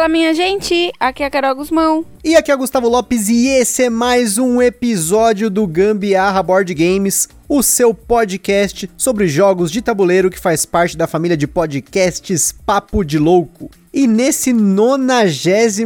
Fala minha gente, aqui é a Carol Guzmão. E aqui é o Gustavo Lopes e esse é mais um episódio do Gambiarra Board Games, o seu podcast sobre jogos de tabuleiro que faz parte da família de podcasts Papo de Louco. E nesse 96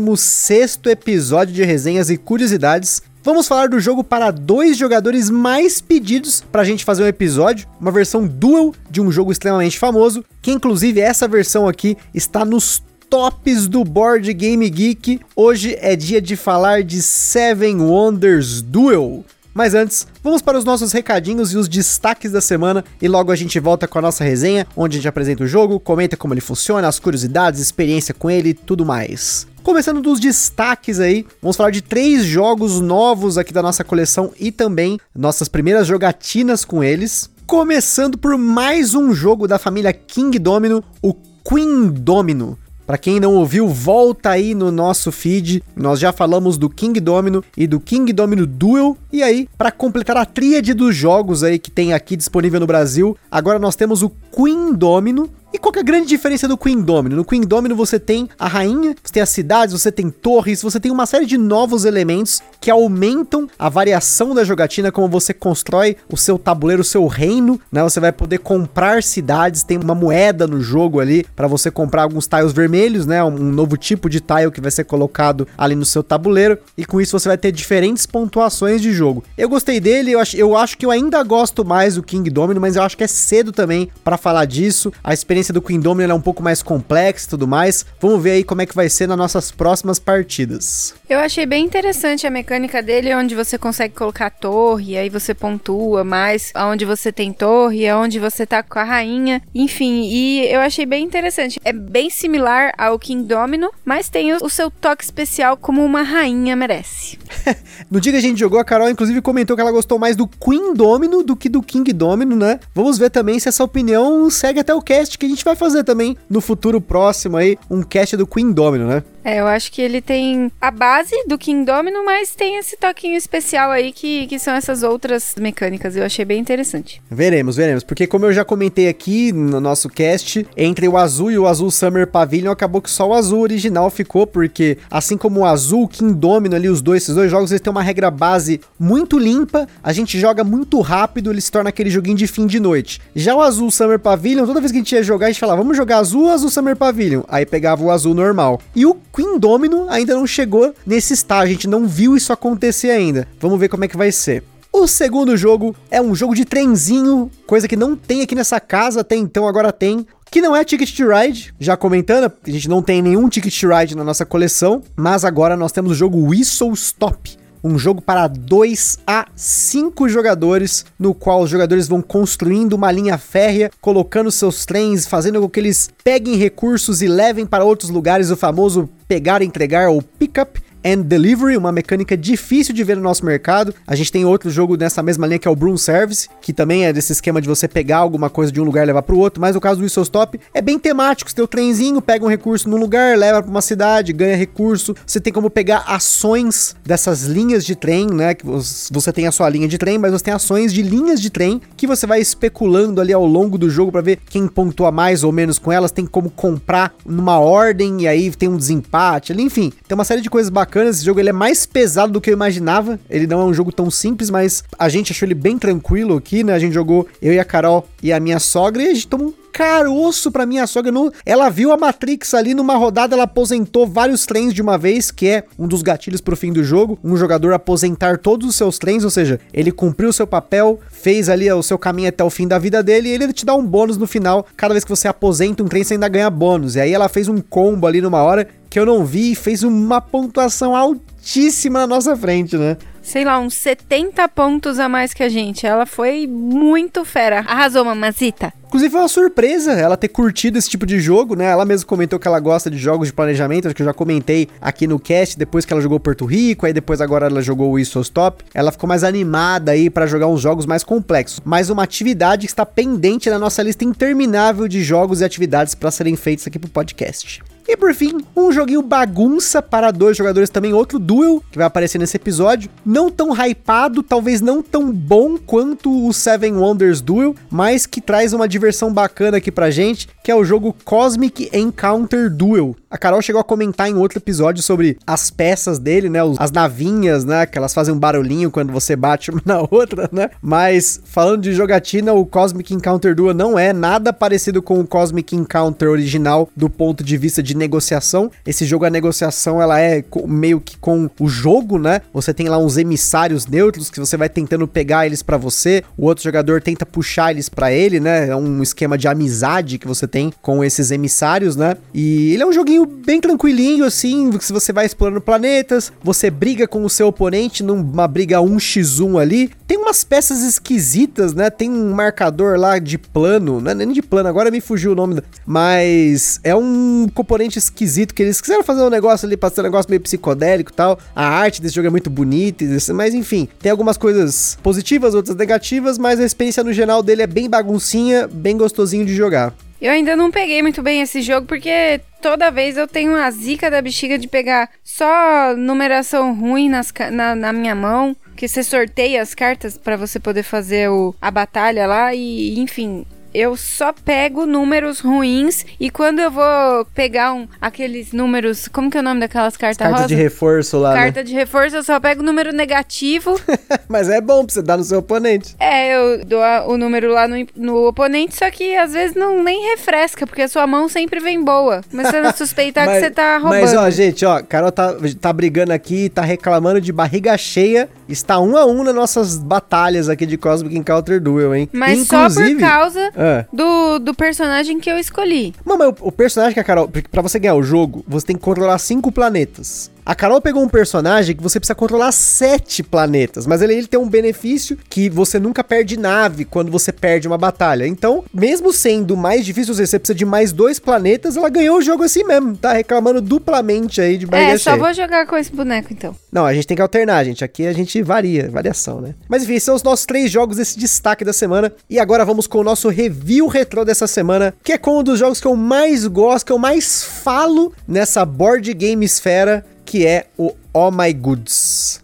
episódio de resenhas e curiosidades, vamos falar do jogo para dois jogadores mais pedidos para a gente fazer um episódio, uma versão dual de um jogo extremamente famoso, que inclusive essa versão aqui está nos tops do Board Game Geek. Hoje é dia de falar de Seven Wonders Duel. Mas antes, vamos para os nossos recadinhos e os destaques da semana e logo a gente volta com a nossa resenha, onde a gente apresenta o jogo, comenta como ele funciona, as curiosidades, experiência com ele e tudo mais. Começando dos destaques aí, vamos falar de três jogos novos aqui da nossa coleção e também nossas primeiras jogatinas com eles. Começando por mais um jogo da família King Domino, o Queen Domino. Para quem não ouviu, volta aí no nosso feed. Nós já falamos do King Domino e do King Domino Duel. E aí, para completar a tríade dos jogos aí que tem aqui disponível no Brasil, agora nós temos o Queen Domino, e qual é a grande diferença do Queen Domino? No Queen Domino você tem a rainha, você tem as cidades, você tem torres, você tem uma série de novos elementos que aumentam a variação da jogatina, como você constrói o seu tabuleiro, o seu reino, né? Você vai poder comprar cidades, tem uma moeda no jogo ali para você comprar alguns tiles vermelhos, né? Um novo tipo de tile que vai ser colocado ali no seu tabuleiro e com isso você vai ter diferentes pontuações de jogo. Eu gostei dele, eu acho, eu acho que eu ainda gosto mais do King Domino, mas eu acho que é cedo também para falar disso. A experiência experiência do Queen Domino é um pouco mais complexa e tudo mais. Vamos ver aí como é que vai ser nas nossas próximas partidas. Eu achei bem interessante a mecânica dele, onde você consegue colocar torre, aí você pontua mais aonde você tem torre, aonde você tá com a rainha, enfim, e eu achei bem interessante. É bem similar ao King Domino, mas tem o, o seu toque especial como uma rainha merece. no dia que a gente jogou, a Carol inclusive comentou que ela gostou mais do Queen Domino do que do King Domino, né? Vamos ver também se essa opinião segue até o cast que a gente vai fazer também no futuro próximo aí, um cast do Queen Domino, né? É, eu acho que ele tem a base do King Domino, mas tem esse toquinho especial aí que, que são essas outras mecânicas. Eu achei bem interessante. Veremos, veremos. Porque como eu já comentei aqui no nosso cast, entre o azul e o azul Summer Pavilion, acabou que só o azul original ficou, porque assim como o azul, o King Domino ali, os dois, esses dois jogos, eles têm uma regra base muito limpa, a gente joga muito rápido, ele se torna aquele joguinho de fim de noite. Já o azul Summer Pavilion, toda vez que a gente ia jogar, a gente falava, vamos jogar azul ou azul Summer Pavilion? Aí pegava o azul normal. E o Queen Domino ainda não chegou nesse estágio, a gente não viu isso acontecer ainda. Vamos ver como é que vai ser. O segundo jogo é um jogo de trenzinho, coisa que não tem aqui nessa casa até então, agora tem. Que não é Ticket to Ride, já comentando, a gente não tem nenhum Ticket to Ride na nossa coleção, mas agora nós temos o jogo Whistle Stop um jogo para 2 a 5 jogadores, no qual os jogadores vão construindo uma linha férrea, colocando seus trens, fazendo com que eles peguem recursos e levem para outros lugares, o famoso pegar, entregar ou pick-up and Delivery, uma mecânica difícil de ver no nosso mercado. A gente tem outro jogo nessa mesma linha que é o Broom Service, que também é desse esquema de você pegar alguma coisa de um lugar e levar para o outro, mas no caso do Whistle Stop é bem temático. Você tem o trenzinho, pega um recurso num lugar, leva para uma cidade, ganha recurso. Você tem como pegar ações dessas linhas de trem, né? Que você tem a sua linha de trem, mas você tem ações de linhas de trem que você vai especulando ali ao longo do jogo para ver quem pontua mais ou menos com elas. Tem como comprar numa ordem e aí tem um desempate. Ali, enfim, tem uma série de coisas bacanas bacana. Esse jogo ele é mais pesado do que eu imaginava. Ele não é um jogo tão simples, mas a gente achou ele bem tranquilo aqui, né? A gente jogou eu e a Carol e a minha sogra e a gente tomou caroço pra minha sogra. No, ela viu a Matrix ali numa rodada, ela aposentou vários trens de uma vez, que é um dos gatilhos pro fim do jogo. Um jogador aposentar todos os seus trens, ou seja, ele cumpriu o seu papel, fez ali o seu caminho até o fim da vida dele e ele te dá um bônus no final. Cada vez que você aposenta um trem, você ainda ganha bônus. E aí ela fez um combo ali numa hora que eu não vi e fez uma pontuação altíssima na nossa frente, né? sei lá, uns 70 pontos a mais que a gente. Ela foi muito fera. Arrasou, mamazita. Inclusive foi uma surpresa ela ter curtido esse tipo de jogo, né? Ela mesma comentou que ela gosta de jogos de planejamento, acho que eu já comentei aqui no cast, depois que ela jogou Porto Rico, aí depois agora ela jogou o Isso Stop. Ela ficou mais animada aí para jogar uns jogos mais complexos. Mais uma atividade que está pendente na nossa lista interminável de jogos e atividades para serem feitos aqui pro podcast. E por fim, um joguinho bagunça para dois jogadores também, outro duel, que vai aparecer nesse episódio. Não tão hypado, talvez não tão bom quanto o Seven Wonders Duel, mas que traz uma diversão bacana aqui pra gente, que é o jogo Cosmic Encounter Duel. A Carol chegou a comentar em outro episódio sobre as peças dele, né? As navinhas, né? Que elas fazem um barulhinho quando você bate uma na outra, né? Mas falando de jogatina, o Cosmic Encounter Duel não é nada parecido com o Cosmic Encounter original do ponto de vista de de negociação. Esse jogo, a negociação, ela é meio que com o jogo, né? Você tem lá uns emissários neutros que você vai tentando pegar eles para você, o outro jogador tenta puxar eles para ele, né? É um esquema de amizade que você tem com esses emissários, né? E ele é um joguinho bem tranquilinho, assim, se você vai explorando planetas, você briga com o seu oponente numa briga 1x1 ali. Tem umas peças esquisitas, né? Tem um marcador lá de plano, não é nem de plano, agora me fugiu o nome, mas é um componente esquisito, que eles quiseram fazer um negócio ali, passar um negócio meio psicodélico e tal. A arte desse jogo é muito bonita, mas enfim, tem algumas coisas positivas, outras negativas, mas a experiência no geral dele é bem baguncinha, bem gostosinho de jogar. Eu ainda não peguei muito bem esse jogo porque toda vez eu tenho a zica da bexiga de pegar só numeração ruim nas, na, na minha mão. Que você sorteia as cartas para você poder fazer o, a batalha lá e, enfim, eu só pego números ruins e quando eu vou pegar um, aqueles números, como que é o nome daquelas cartas Carta rosa? de reforço lá, Carta né? de reforço, eu só pego número negativo. Mas é bom pra você dar no seu oponente. É, eu dou a, o número lá no, no oponente, só que às vezes não nem refresca, porque a sua mão sempre vem boa. Começando a suspeitar mas, que você tá roubando. Mas ó, gente, ó, Carol tá, tá brigando aqui, tá reclamando de barriga cheia, está um a um nas nossas batalhas aqui de Cosmic Encounter Duel, hein? Mas Inclusive, só por causa é. do, do personagem que eu escolhi. Mas, mas o, o personagem que a Carol. Pra você ganhar o jogo, você tem que controlar cinco planetas. A Carol pegou um personagem que você precisa controlar sete planetas, mas ele, ele tem um benefício que você nunca perde nave quando você perde uma batalha. Então, mesmo sendo mais difícil, você precisa de mais dois planetas, ela ganhou o jogo assim mesmo, tá reclamando duplamente aí de barriga É, só cheia. vou jogar com esse boneco então. Não, a gente tem que alternar, gente. Aqui a gente varia, variação, né? Mas enfim, são os nossos três jogos desse destaque da semana. E agora vamos com o nosso review retrô dessa semana, que é com um dos jogos que eu mais gosto, que eu mais falo nessa board game esfera que é o Oh My Goods.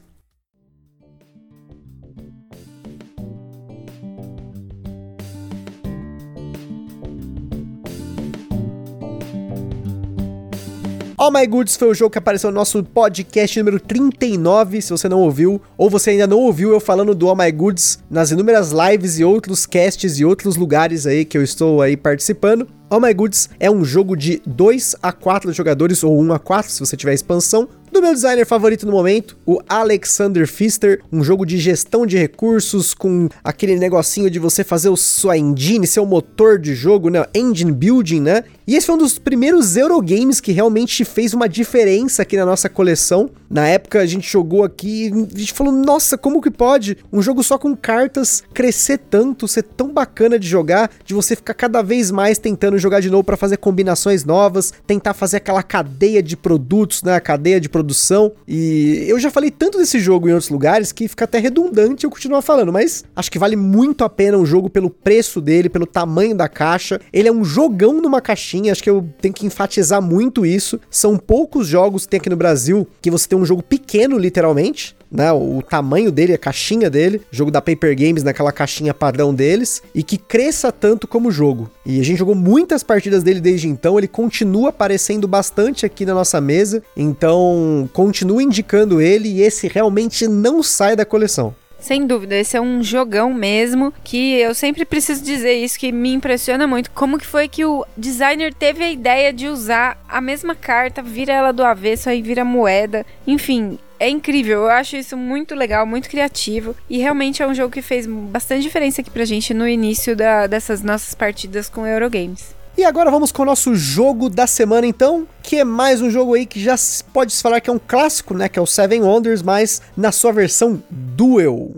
All My Goods foi o jogo que apareceu no nosso podcast número 39, se você não ouviu, ou você ainda não ouviu eu falando do All My Goods nas inúmeras lives e outros casts e outros lugares aí que eu estou aí participando. All My Goods é um jogo de 2 a 4 jogadores, ou 1 a 4 se você tiver expansão, do meu designer favorito no momento, o Alexander Pfister, um jogo de gestão de recursos com aquele negocinho de você fazer o sua engine, seu motor de jogo, né? Engine building, né? E esse foi um dos primeiros Eurogames que realmente fez uma diferença aqui na nossa coleção. Na época a gente jogou aqui e a gente falou: nossa, como que pode um jogo só com cartas crescer tanto, ser tão bacana de jogar, de você ficar cada vez mais tentando jogar de novo para fazer combinações novas, tentar fazer aquela cadeia de produtos, né? A cadeia de produção. E eu já falei tanto desse jogo em outros lugares que fica até redundante eu continuar falando, mas acho que vale muito a pena um jogo pelo preço dele, pelo tamanho da caixa. Ele é um jogão numa caixinha acho que eu tenho que enfatizar muito isso. São poucos jogos que tem aqui no Brasil que você tem um jogo pequeno, literalmente, né? O tamanho dele, a caixinha dele, jogo da Paper Games naquela caixinha padrão deles, e que cresça tanto como jogo. E a gente jogou muitas partidas dele desde então, ele continua aparecendo bastante aqui na nossa mesa, então continue indicando ele e esse realmente não sai da coleção. Sem dúvida, esse é um jogão mesmo, que eu sempre preciso dizer isso, que me impressiona muito. Como que foi que o designer teve a ideia de usar a mesma carta, vira ela do avesso, aí vira moeda. Enfim, é incrível, eu acho isso muito legal, muito criativo e realmente é um jogo que fez bastante diferença aqui pra gente no início da, dessas nossas partidas com Eurogames. E agora vamos com o nosso jogo da semana, então, que é mais um jogo aí que já pode se falar que é um clássico, né? Que é o Seven Wonders, mas na sua versão Duel.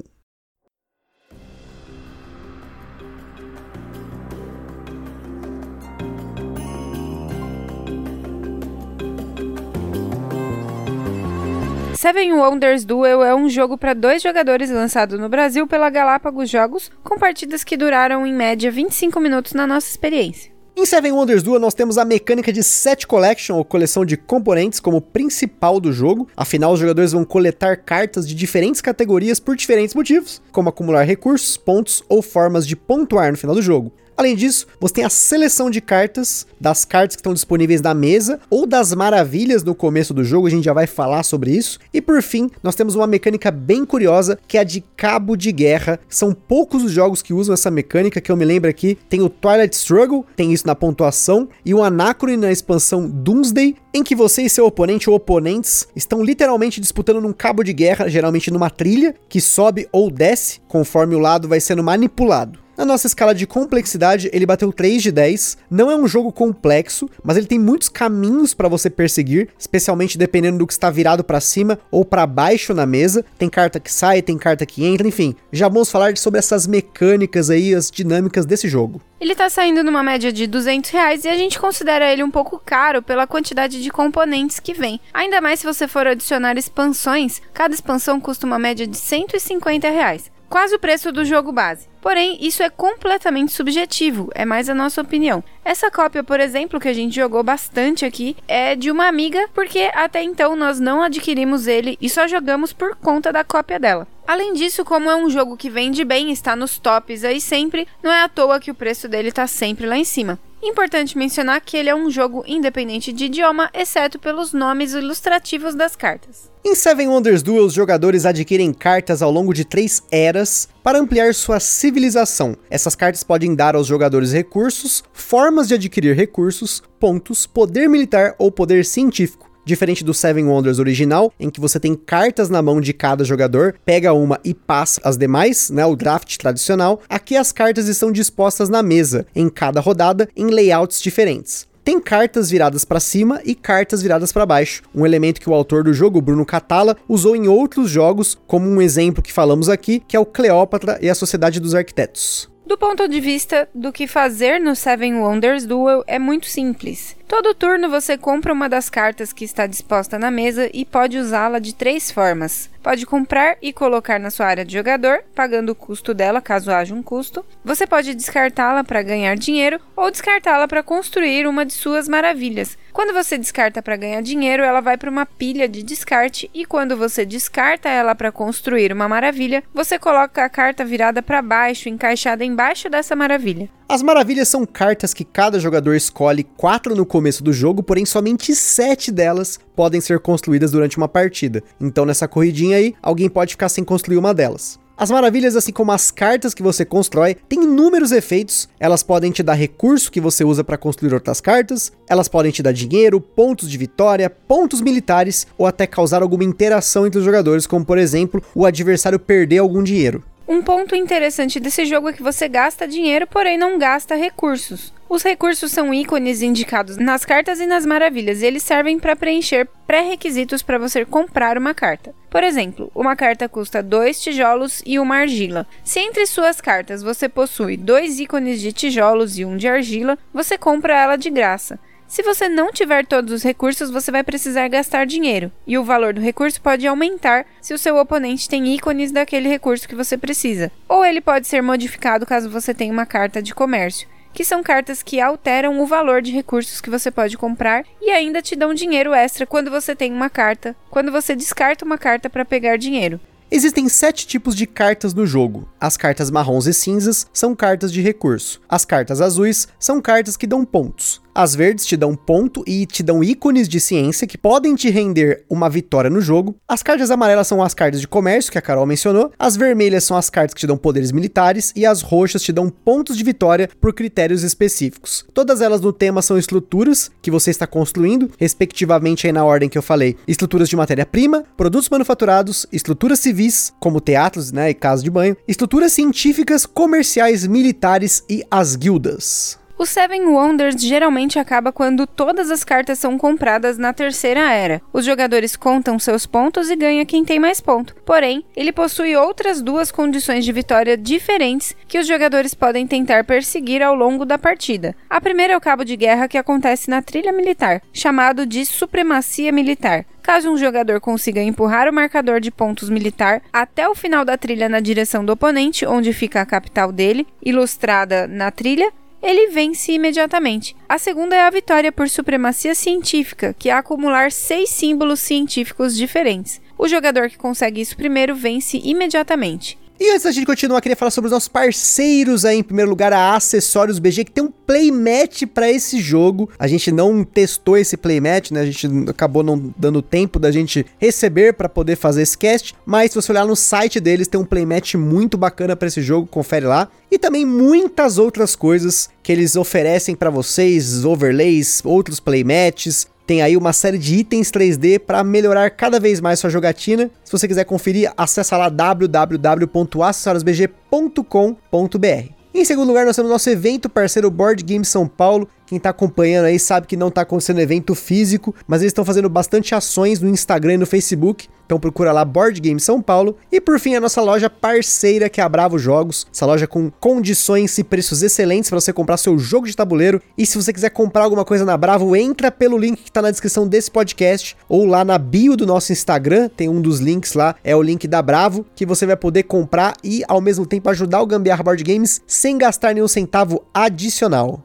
Seven Wonders Duel é um jogo para dois jogadores lançado no Brasil pela Galápagos Jogos, com partidas que duraram em média 25 minutos na nossa experiência. Em Seven Wonders Duel nós temos a mecânica de Set Collection, ou coleção de componentes, como principal do jogo. Afinal, os jogadores vão coletar cartas de diferentes categorias por diferentes motivos, como acumular recursos, pontos ou formas de pontuar no final do jogo. Além disso, você tem a seleção de cartas, das cartas que estão disponíveis na mesa, ou das maravilhas no começo do jogo, a gente já vai falar sobre isso. E por fim, nós temos uma mecânica bem curiosa, que é a de cabo de guerra. São poucos os jogos que usam essa mecânica, que eu me lembro aqui. Tem o Twilight Struggle, tem isso na pontuação, e o Anacrone na expansão Doomsday, em que você e seu oponente ou oponentes estão literalmente disputando num cabo de guerra, geralmente numa trilha, que sobe ou desce, conforme o lado vai sendo manipulado. Na nossa escala de complexidade, ele bateu 3 de 10. Não é um jogo complexo, mas ele tem muitos caminhos para você perseguir, especialmente dependendo do que está virado para cima ou para baixo na mesa. Tem carta que sai, tem carta que entra, enfim. Já vamos falar sobre essas mecânicas aí, as dinâmicas desse jogo. Ele tá saindo numa média de 200 reais e a gente considera ele um pouco caro pela quantidade de componentes que vem. Ainda mais se você for adicionar expansões, cada expansão custa uma média de 150 reais quase o preço do jogo base. Porém, isso é completamente subjetivo, é mais a nossa opinião. Essa cópia, por exemplo, que a gente jogou bastante aqui, é de uma amiga, porque até então nós não adquirimos ele e só jogamos por conta da cópia dela. Além disso, como é um jogo que vende bem, está nos tops aí sempre, não é à toa que o preço dele está sempre lá em cima. Importante mencionar que ele é um jogo independente de idioma, exceto pelos nomes ilustrativos das cartas. Em Seven Wonders Duel, os jogadores adquirem cartas ao longo de três eras para ampliar sua civilização. Essas cartas podem dar aos jogadores recursos, formas de adquirir recursos, pontos, poder militar ou poder científico. Diferente do Seven Wonders original, em que você tem cartas na mão de cada jogador, pega uma e passa as demais, né, o draft tradicional, aqui as cartas estão dispostas na mesa, em cada rodada, em layouts diferentes. Tem cartas viradas para cima e cartas viradas para baixo, um elemento que o autor do jogo, Bruno Catala, usou em outros jogos, como um exemplo que falamos aqui, que é o Cleópatra e a Sociedade dos Arquitetos. Do ponto de vista do que fazer no Seven Wonders Duel é muito simples. Todo turno você compra uma das cartas que está disposta na mesa e pode usá-la de três formas. Pode comprar e colocar na sua área de jogador, pagando o custo dela caso haja um custo. Você pode descartá-la para ganhar dinheiro ou descartá-la para construir uma de suas maravilhas. Quando você descarta para ganhar dinheiro, ela vai para uma pilha de descarte e quando você descarta ela para construir uma maravilha, você coloca a carta virada para baixo, encaixada embaixo dessa maravilha. As maravilhas são cartas que cada jogador escolhe quatro no começo do jogo, porém somente sete delas podem ser construídas durante uma partida. Então nessa corridinha aí, alguém pode ficar sem construir uma delas. As maravilhas, assim como as cartas que você constrói, têm inúmeros efeitos. Elas podem te dar recurso que você usa para construir outras cartas, elas podem te dar dinheiro, pontos de vitória, pontos militares ou até causar alguma interação entre os jogadores, como por exemplo, o adversário perder algum dinheiro. Um ponto interessante desse jogo é que você gasta dinheiro, porém não gasta recursos. Os recursos são ícones indicados nas cartas e nas maravilhas, e eles servem para preencher pré-requisitos para você comprar uma carta. Por exemplo, uma carta custa dois tijolos e uma argila. Se entre suas cartas você possui dois ícones de tijolos e um de argila, você compra ela de graça. Se você não tiver todos os recursos, você vai precisar gastar dinheiro, e o valor do recurso pode aumentar se o seu oponente tem ícones daquele recurso que você precisa. Ou ele pode ser modificado caso você tenha uma carta de comércio, que são cartas que alteram o valor de recursos que você pode comprar e ainda te dão dinheiro extra quando você tem uma carta, quando você descarta uma carta para pegar dinheiro. Existem sete tipos de cartas no jogo. As cartas marrons e cinzas são cartas de recurso. As cartas azuis são cartas que dão pontos. As verdes te dão ponto e te dão ícones de ciência que podem te render uma vitória no jogo. As cartas amarelas são as cartas de comércio que a Carol mencionou. As vermelhas são as cartas que te dão poderes militares e as roxas te dão pontos de vitória por critérios específicos. Todas elas no tema são estruturas que você está construindo, respectivamente aí na ordem que eu falei. Estruturas de matéria-prima, produtos manufaturados, estruturas civis, como teatros, né, e casas de banho, estruturas científicas, comerciais, militares e as guildas. O Seven Wonders geralmente acaba quando todas as cartas são compradas na terceira era. Os jogadores contam seus pontos e ganha quem tem mais ponto. Porém, ele possui outras duas condições de vitória diferentes que os jogadores podem tentar perseguir ao longo da partida. A primeira é o cabo de guerra que acontece na trilha militar, chamado de supremacia militar. Caso um jogador consiga empurrar o marcador de pontos militar até o final da trilha na direção do oponente, onde fica a capital dele, ilustrada na trilha, ele vence imediatamente. A segunda é a vitória por supremacia científica, que é acumular seis símbolos científicos diferentes. O jogador que consegue isso primeiro vence imediatamente. E antes da gente continuar, queria falar sobre os nossos parceiros aí. Em primeiro lugar, a Acessórios BG, que tem um playmat para esse jogo. A gente não testou esse playmat, né? A gente acabou não dando tempo da gente receber para poder fazer esse cast. Mas se você olhar no site deles, tem um playmat muito bacana para esse jogo, confere lá. E também muitas outras coisas que eles oferecem para vocês, overlays, outros playmats, tem aí uma série de itens 3D para melhorar cada vez mais sua jogatina. Se você quiser conferir, acessa lá www.acessoriosbg.com.br. Em segundo lugar, nós temos nosso evento parceiro Board Game São Paulo, quem tá acompanhando aí sabe que não tá acontecendo evento físico, mas eles estão fazendo bastante ações no Instagram e no Facebook. Então procura lá Board Game São Paulo. E por fim, a nossa loja parceira que é a Bravo Jogos. Essa loja com condições e preços excelentes para você comprar seu jogo de tabuleiro. E se você quiser comprar alguma coisa na Bravo, entra pelo link que tá na descrição desse podcast ou lá na bio do nosso Instagram, tem um dos links lá, é o link da Bravo, que você vai poder comprar e ao mesmo tempo ajudar o Gambiarra Board Games sem gastar nenhum centavo adicional.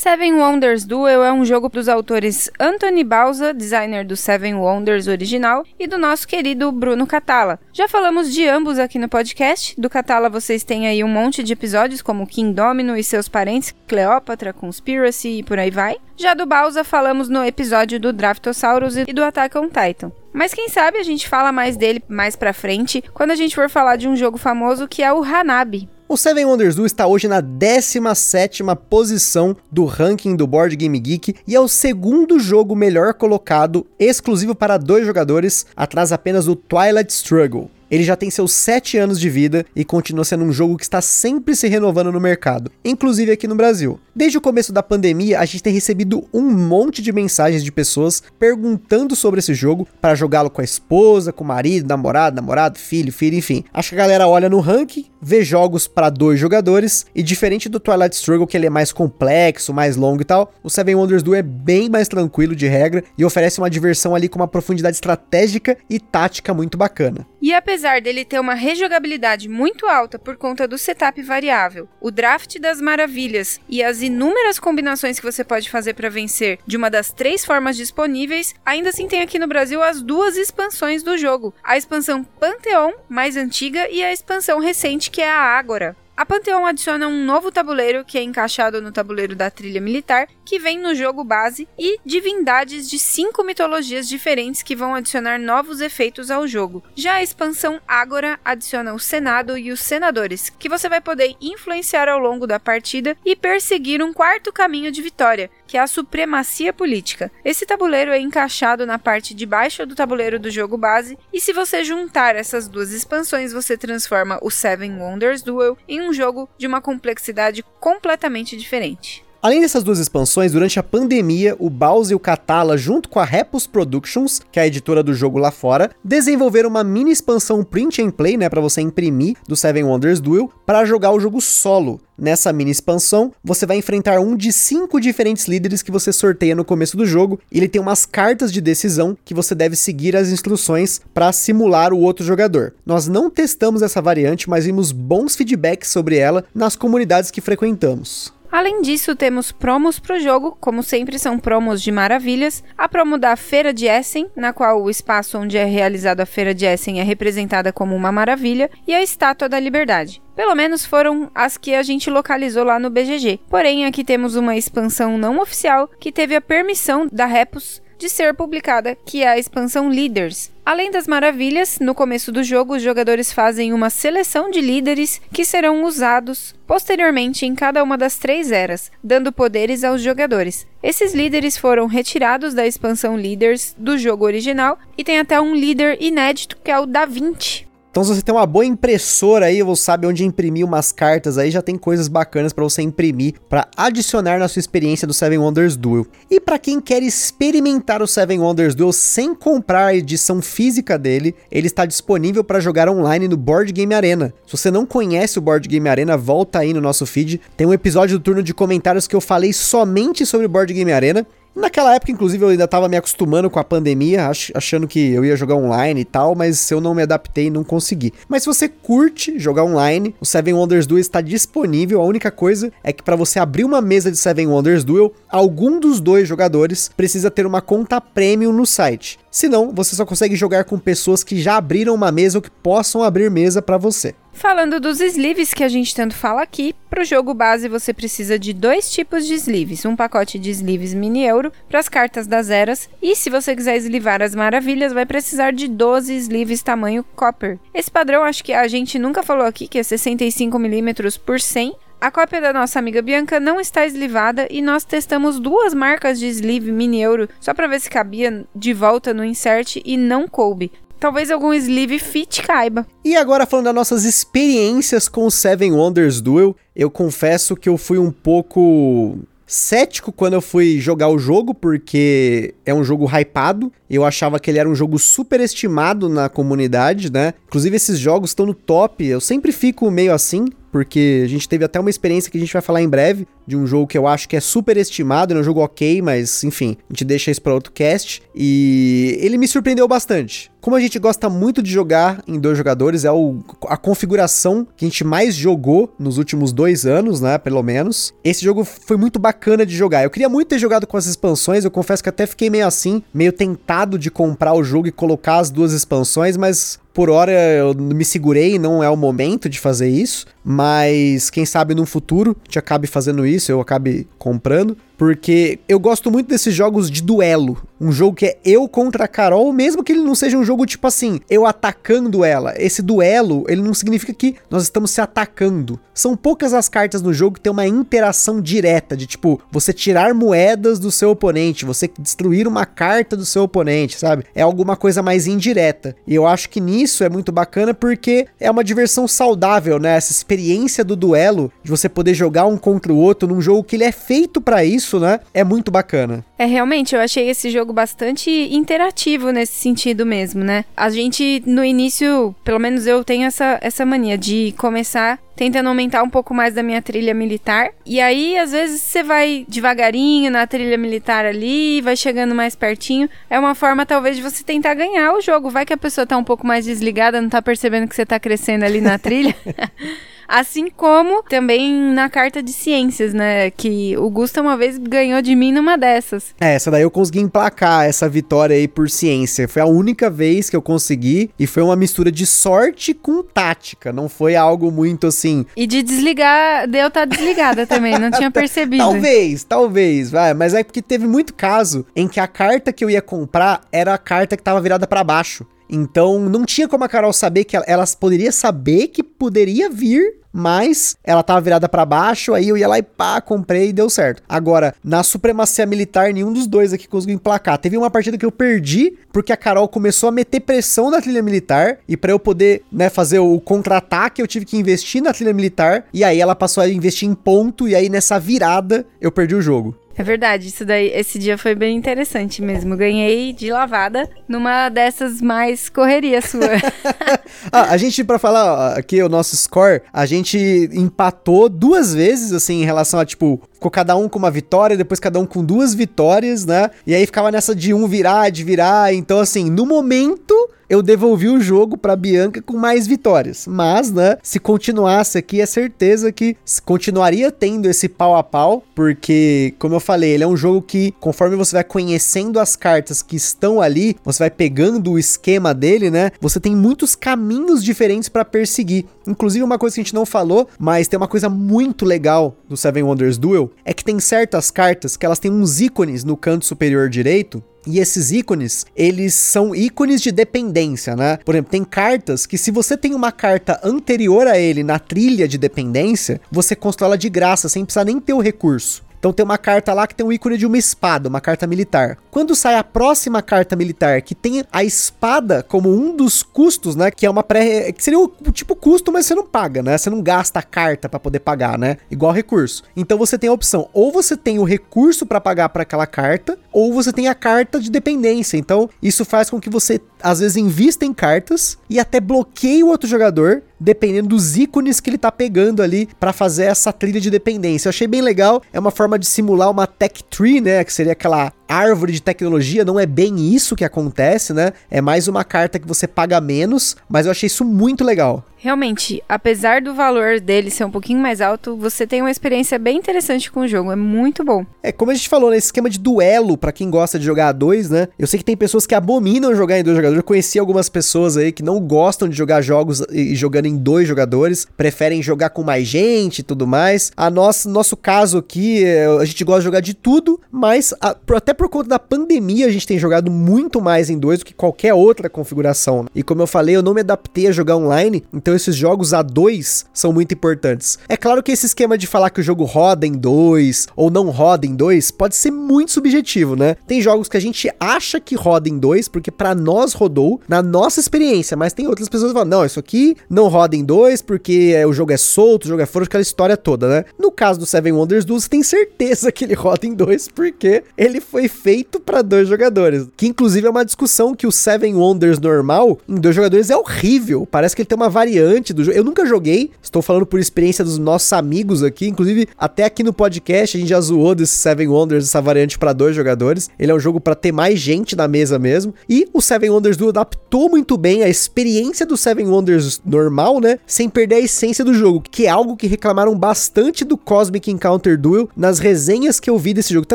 Seven Wonders Duel é um jogo dos autores Anthony Bauza, designer do Seven Wonders original, e do nosso querido Bruno Catala. Já falamos de ambos aqui no podcast. Do Catala vocês têm aí um monte de episódios, como King Domino e seus parentes, Cleópatra, Conspiracy e por aí vai. Já do Bauza falamos no episódio do Draftosaurus e do Attack on Titan. Mas quem sabe a gente fala mais dele mais pra frente, quando a gente for falar de um jogo famoso que é o Hanabi. O Seven Wonders Duel está hoje na 17ª posição do ranking do Board Game Geek e é o segundo jogo melhor colocado, exclusivo para dois jogadores, atrás apenas do Twilight Struggle. Ele já tem seus 7 anos de vida e continua sendo um jogo que está sempre se renovando no mercado, inclusive aqui no Brasil. Desde o começo da pandemia, a gente tem recebido um monte de mensagens de pessoas perguntando sobre esse jogo para jogá-lo com a esposa, com o marido, namorado, namorado, filho, filho, enfim. Acho que a galera olha no ranking, vê jogos para dois jogadores e diferente do Twilight Struggle, que ele é mais complexo, mais longo e tal, o Seven Wonders Duel é bem mais tranquilo de regra e oferece uma diversão ali com uma profundidade estratégica e tática muito bacana. E apesar dele ter uma rejogabilidade muito alta por conta do setup variável, o draft das maravilhas e as inúmeras combinações que você pode fazer para vencer de uma das três formas disponíveis, ainda assim tem aqui no Brasil as duas expansões do jogo: a expansão Pantheon, mais antiga, e a expansão recente que é a Ágora. A Pantheon adiciona um novo tabuleiro que é encaixado no tabuleiro da trilha militar, que vem no jogo base, e divindades de cinco mitologias diferentes que vão adicionar novos efeitos ao jogo. Já a expansão Ágora adiciona o Senado e os Senadores, que você vai poder influenciar ao longo da partida e perseguir um quarto caminho de vitória, que é a supremacia política. Esse tabuleiro é encaixado na parte de baixo do tabuleiro do jogo base, e se você juntar essas duas expansões, você transforma o Seven Wonders Duel em um jogo de uma complexidade completamente diferente. Além dessas duas expansões, durante a pandemia, o Baus e o Catala, junto com a Repus Productions, que é a editora do jogo lá fora, desenvolveram uma mini expansão print and play, né, para você imprimir do Seven Wonders Duel, para jogar o jogo solo. Nessa mini expansão, você vai enfrentar um de cinco diferentes líderes que você sorteia no começo do jogo. E ele tem umas cartas de decisão que você deve seguir as instruções para simular o outro jogador. Nós não testamos essa variante, mas vimos bons feedbacks sobre ela nas comunidades que frequentamos. Além disso, temos promos para o jogo, como sempre são promos de maravilhas. A promo da Feira de Essen, na qual o espaço onde é realizada a Feira de Essen é representada como uma maravilha, e a Estátua da Liberdade. Pelo menos foram as que a gente localizou lá no BGG. Porém, aqui temos uma expansão não oficial que teve a permissão da Repus de ser publicada, que é a expansão Leaders. Além das maravilhas, no começo do jogo os jogadores fazem uma seleção de líderes que serão usados posteriormente em cada uma das três eras, dando poderes aos jogadores. Esses líderes foram retirados da expansão Leaders do jogo original e tem até um líder inédito que é o Da Vinci, Então, se você tem uma boa impressora aí, ou sabe onde imprimir umas cartas aí, já tem coisas bacanas para você imprimir para adicionar na sua experiência do Seven Wonders Duel. E para quem quer experimentar o Seven Wonders Duel sem comprar a edição física dele, ele está disponível para jogar online no Board Game Arena. Se você não conhece o Board Game Arena, volta aí no nosso feed. Tem um episódio do turno de comentários que eu falei somente sobre o Board Game Arena. Naquela época, inclusive, eu ainda tava me acostumando com a pandemia, ach achando que eu ia jogar online e tal, mas eu não me adaptei e não consegui. Mas se você curte jogar online, o Seven Wonders Duel está disponível. A única coisa é que para você abrir uma mesa de Seven Wonders Duel, algum dos dois jogadores precisa ter uma conta premium no site. Senão, você só consegue jogar com pessoas que já abriram uma mesa ou que possam abrir mesa para você. Falando dos sleeves que a gente tanto fala aqui, para o jogo base você precisa de dois tipos de sleeves, um pacote de sleeves mini euro para as cartas das eras e se você quiser eslivar as maravilhas vai precisar de 12 sleeves tamanho copper. Esse padrão acho que a gente nunca falou aqui que é 65mm por 100, a cópia da nossa amiga Bianca não está eslivada e nós testamos duas marcas de sleeve mini euro só para ver se cabia de volta no insert e não coube. Talvez algum sleeve fit caiba. E agora falando das nossas experiências com o Seven Wonders Duel, eu confesso que eu fui um pouco cético quando eu fui jogar o jogo, porque é um jogo hypado. Eu achava que ele era um jogo super estimado na comunidade, né? Inclusive, esses jogos estão no top. Eu sempre fico meio assim, porque a gente teve até uma experiência que a gente vai falar em breve de um jogo que eu acho que é super estimado, é um jogo ok, mas enfim, a gente deixa isso para outro cast. E ele me surpreendeu bastante. Como a gente gosta muito de jogar em dois jogadores, é o, a configuração que a gente mais jogou nos últimos dois anos, né? Pelo menos. Esse jogo foi muito bacana de jogar. Eu queria muito ter jogado com as expansões, eu confesso que até fiquei meio assim, meio tentado de comprar o jogo e colocar as duas expansões, mas por hora eu me segurei, não é o momento de fazer isso, mas quem sabe no futuro a gente acabe fazendo isso, eu acabe comprando. Porque eu gosto muito desses jogos de duelo. Um jogo que é eu contra a Carol, mesmo que ele não seja um jogo tipo assim, eu atacando ela. Esse duelo, ele não significa que nós estamos se atacando. São poucas as cartas no jogo que tem uma interação direta, de tipo, você tirar moedas do seu oponente, você destruir uma carta do seu oponente, sabe? É alguma coisa mais indireta. E eu acho que nisso é muito bacana porque é uma diversão saudável, né? Essa experiência do duelo, de você poder jogar um contra o outro num jogo que ele é feito para isso isso, né? É muito bacana. É, realmente, eu achei esse jogo bastante interativo nesse sentido mesmo, né? A gente, no início, pelo menos eu tenho essa, essa mania de começar tentando aumentar um pouco mais da minha trilha militar. E aí, às vezes, você vai devagarinho na trilha militar ali, vai chegando mais pertinho. É uma forma, talvez, de você tentar ganhar o jogo. Vai que a pessoa tá um pouco mais desligada, não tá percebendo que você tá crescendo ali na trilha. Assim como também na carta de ciências, né? Que o Gusta uma vez ganhou de mim numa dessas. É, essa daí eu consegui emplacar essa vitória aí por ciência. Foi a única vez que eu consegui e foi uma mistura de sorte com tática. Não foi algo muito assim. E de desligar, deu tá desligada também, não tinha percebido. talvez, talvez, vai. Mas é porque teve muito caso em que a carta que eu ia comprar era a carta que tava virada para baixo. Então não tinha como a Carol saber que ela, ela poderia saber que poderia vir mas ela tava virada para baixo, aí eu ia lá e pá, comprei e deu certo. Agora, na supremacia militar, nenhum dos dois aqui conseguiu emplacar. Teve uma partida que eu perdi porque a Carol começou a meter pressão na trilha militar e para eu poder, né, fazer o contra-ataque, eu tive que investir na trilha militar e aí ela passou a investir em ponto e aí nessa virada eu perdi o jogo. É verdade, isso daí, esse dia foi bem interessante mesmo. Ganhei de lavada numa dessas mais correria sua. ah, a gente, para falar aqui o nosso score, a gente empatou duas vezes, assim, em relação a, tipo, ficou cada um com uma vitória, depois cada um com duas vitórias, né? E aí ficava nessa de um virar, de virar. Então, assim, no momento eu devolvi o jogo para Bianca com mais vitórias. Mas, né, se continuasse aqui, é certeza que continuaria tendo esse pau a pau, porque, como eu falei, ele é um jogo que, conforme você vai conhecendo as cartas que estão ali, você vai pegando o esquema dele, né? Você tem muitos caminhos diferentes para perseguir. Inclusive, uma coisa que a gente não falou, mas tem uma coisa muito legal do Seven Wonders Duel, é que tem certas cartas que elas têm uns ícones no canto superior direito e esses ícones, eles são ícones de dependência, né? Por exemplo, tem cartas que se você tem uma carta anterior a ele na trilha de dependência, você constrói ela de graça, sem precisar nem ter o recurso. Então tem uma carta lá que tem um ícone de uma espada, uma carta militar. Quando sai a próxima carta militar que tem a espada como um dos custos, né? Que é uma pré. que seria o tipo custo, mas você não paga, né? Você não gasta a carta para poder pagar, né? Igual recurso. Então você tem a opção, ou você tem o recurso para pagar para aquela carta, ou você tem a carta de dependência. Então isso faz com que você às vezes invista em cartas e até bloqueie o outro jogador dependendo dos ícones que ele tá pegando ali para fazer essa trilha de dependência. Eu achei bem legal, é uma forma de simular uma tech tree, né, que seria aquela árvore de tecnologia, não é bem isso que acontece, né? É mais uma carta que você paga menos, mas eu achei isso muito legal. Realmente, apesar do valor dele ser um pouquinho mais alto, você tem uma experiência bem interessante com o jogo, é muito bom. É, como a gente falou, nesse né, esquema de duelo, para quem gosta de jogar a dois, né? Eu sei que tem pessoas que abominam jogar em dois jogadores, eu conheci algumas pessoas aí que não gostam de jogar jogos e jogando em dois jogadores, preferem jogar com mais gente e tudo mais. A nosso, nosso caso aqui, é, a gente gosta de jogar de tudo, mas a, até por conta da pandemia a gente tem jogado muito mais em dois do que qualquer outra configuração. E como eu falei, eu não me adaptei a jogar online, então esses jogos a dois são muito importantes. É claro que esse esquema de falar que o jogo roda em dois ou não roda em dois pode ser muito subjetivo, né? Tem jogos que a gente acha que roda em dois porque para nós rodou na nossa experiência, mas tem outras pessoas que falam, não, isso aqui não roda em dois porque é, o jogo é solto, o jogo é fora, aquela história toda, né? No caso do Seven Wonders Duel, você tem certeza que ele roda em dois porque ele foi feito para dois jogadores. Que inclusive é uma discussão que o Seven Wonders normal em dois jogadores é horrível. Parece que ele tem uma variante do jogo. Eu nunca joguei, estou falando por experiência dos nossos amigos aqui, inclusive até aqui no podcast a gente já zoou desse Seven Wonders, essa variante para dois jogadores. Ele é um jogo para ter mais gente na mesa mesmo. E o Seven Wonders Duel adaptou muito bem a experiência do Seven Wonders normal, né? Sem perder a essência do jogo, que é algo que reclamaram bastante do Cosmic Encounter Duel nas resenhas que eu vi desse jogo. Tá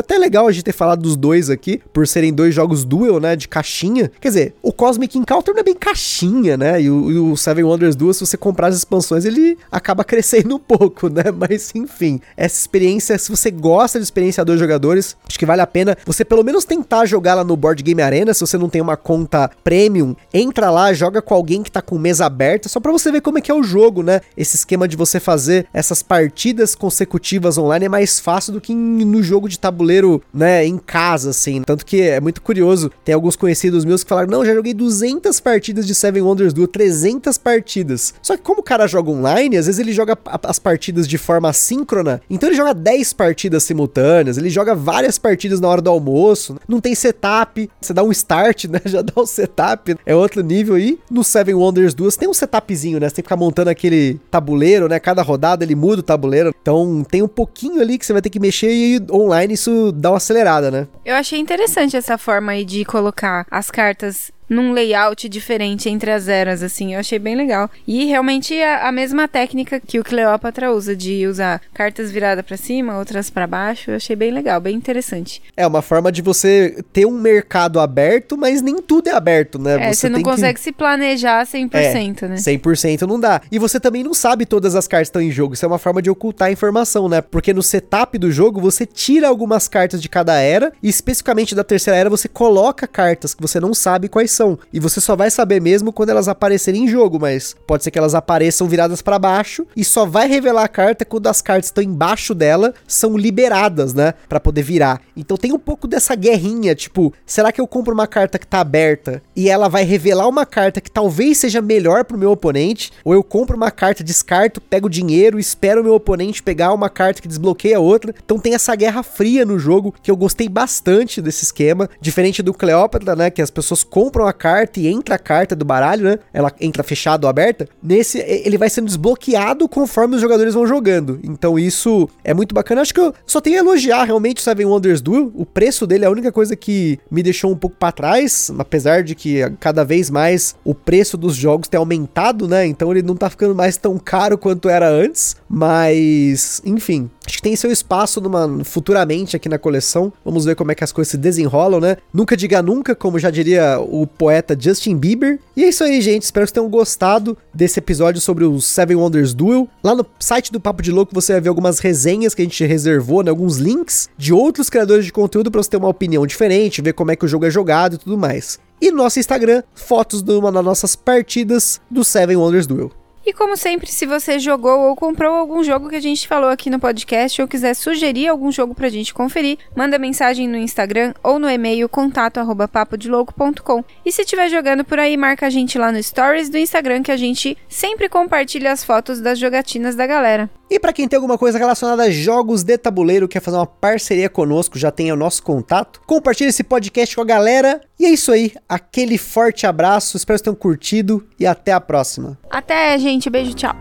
até legal a gente ter falado dos aqui, por serem dois jogos duel, né, de caixinha. Quer dizer, o Cosmic Encounter não é bem caixinha, né? E o, e o Seven Wonders Duel, se você comprar as expansões, ele acaba crescendo um pouco, né? Mas enfim, essa experiência, se você gosta de experiência dois jogadores, acho que vale a pena você pelo menos tentar jogar lá no Board Game Arena, se você não tem uma conta premium, entra lá, joga com alguém que tá com mesa aberta, só para você ver como é que é o jogo, né? Esse esquema de você fazer essas partidas consecutivas online é mais fácil do que no jogo de tabuleiro, né, em casa, assim. Tanto que é muito curioso, tem alguns conhecidos meus que falaram, não, já joguei 200 partidas de Seven Wonders Duel, 300 partidas. Só que como o cara joga online, às vezes ele joga as partidas de forma assíncrona, então ele joga 10 partidas simultâneas, ele joga várias partidas na hora do almoço, não tem setup, você dá um start, né, já dá o um setup, é outro nível aí. No Seven Wonders Duel tem um setupzinho, né, você tem que ficar montando aquele tabuleiro, né, cada rodada ele muda o tabuleiro, então tem um pouquinho ali que você vai ter que mexer e online isso dá uma acelerada, né. Eu achei interessante essa forma aí de colocar as cartas num layout diferente entre as eras, assim, eu achei bem legal. E realmente a, a mesma técnica que o Cleópatra usa, de usar cartas viradas para cima, outras para baixo, eu achei bem legal, bem interessante. É uma forma de você ter um mercado aberto, mas nem tudo é aberto, né? É, você, você não consegue que... se planejar 100%, é, né? 100% não dá. E você também não sabe todas as cartas que estão em jogo, isso é uma forma de ocultar a informação, né? Porque no setup do jogo, você tira algumas cartas de cada era, e especificamente da terceira era, você coloca cartas que você não sabe quais E você só vai saber mesmo quando elas aparecerem em jogo, mas pode ser que elas apareçam viradas para baixo e só vai revelar a carta quando as cartas estão embaixo dela são liberadas, né, para poder virar. Então tem um pouco dessa guerrinha, tipo, será que eu compro uma carta que tá aberta e ela vai revelar uma carta que talvez seja melhor pro meu oponente, ou eu compro uma carta, descarto, pego dinheiro, espero o meu oponente pegar uma carta que desbloqueia outra. Então tem essa guerra fria no jogo que eu gostei bastante desse esquema, diferente do Cleópatra, né, que as pessoas compram a carta e entra a carta do baralho, né? Ela entra fechada ou aberta. Nesse, ele vai sendo desbloqueado conforme os jogadores vão jogando. Então isso é muito bacana. Acho que eu só tenho a elogiar realmente o Seven Wonders Duel. O preço dele é a única coisa que me deixou um pouco para trás, apesar de que cada vez mais o preço dos jogos tem aumentado, né? Então ele não tá ficando mais tão caro quanto era antes. Mas, enfim, Acho que tem seu espaço numa, futuramente aqui na coleção. Vamos ver como é que as coisas se desenrolam, né? Nunca diga nunca, como já diria o poeta Justin Bieber. E é isso aí, gente. Espero que tenham gostado desse episódio sobre o Seven Wonders Duel. Lá no site do Papo de Louco você vai ver algumas resenhas que a gente reservou, né? Alguns links de outros criadores de conteúdo para você ter uma opinião diferente, ver como é que o jogo é jogado e tudo mais. E no nosso Instagram, fotos de uma das nossas partidas do Seven Wonders Duel. E como sempre, se você jogou ou comprou algum jogo que a gente falou aqui no podcast ou quiser sugerir algum jogo pra gente conferir, manda mensagem no Instagram ou no e-mail contato@papodelouco.com. E se estiver jogando por aí, marca a gente lá no stories do Instagram que a gente sempre compartilha as fotos das jogatinas da galera. E para quem tem alguma coisa relacionada a jogos de tabuleiro, quer fazer uma parceria conosco, já tem o nosso contato, compartilha esse podcast com a galera. E é isso aí, aquele forte abraço, espero que tenham curtido e até a próxima. Até, gente, beijo, tchau.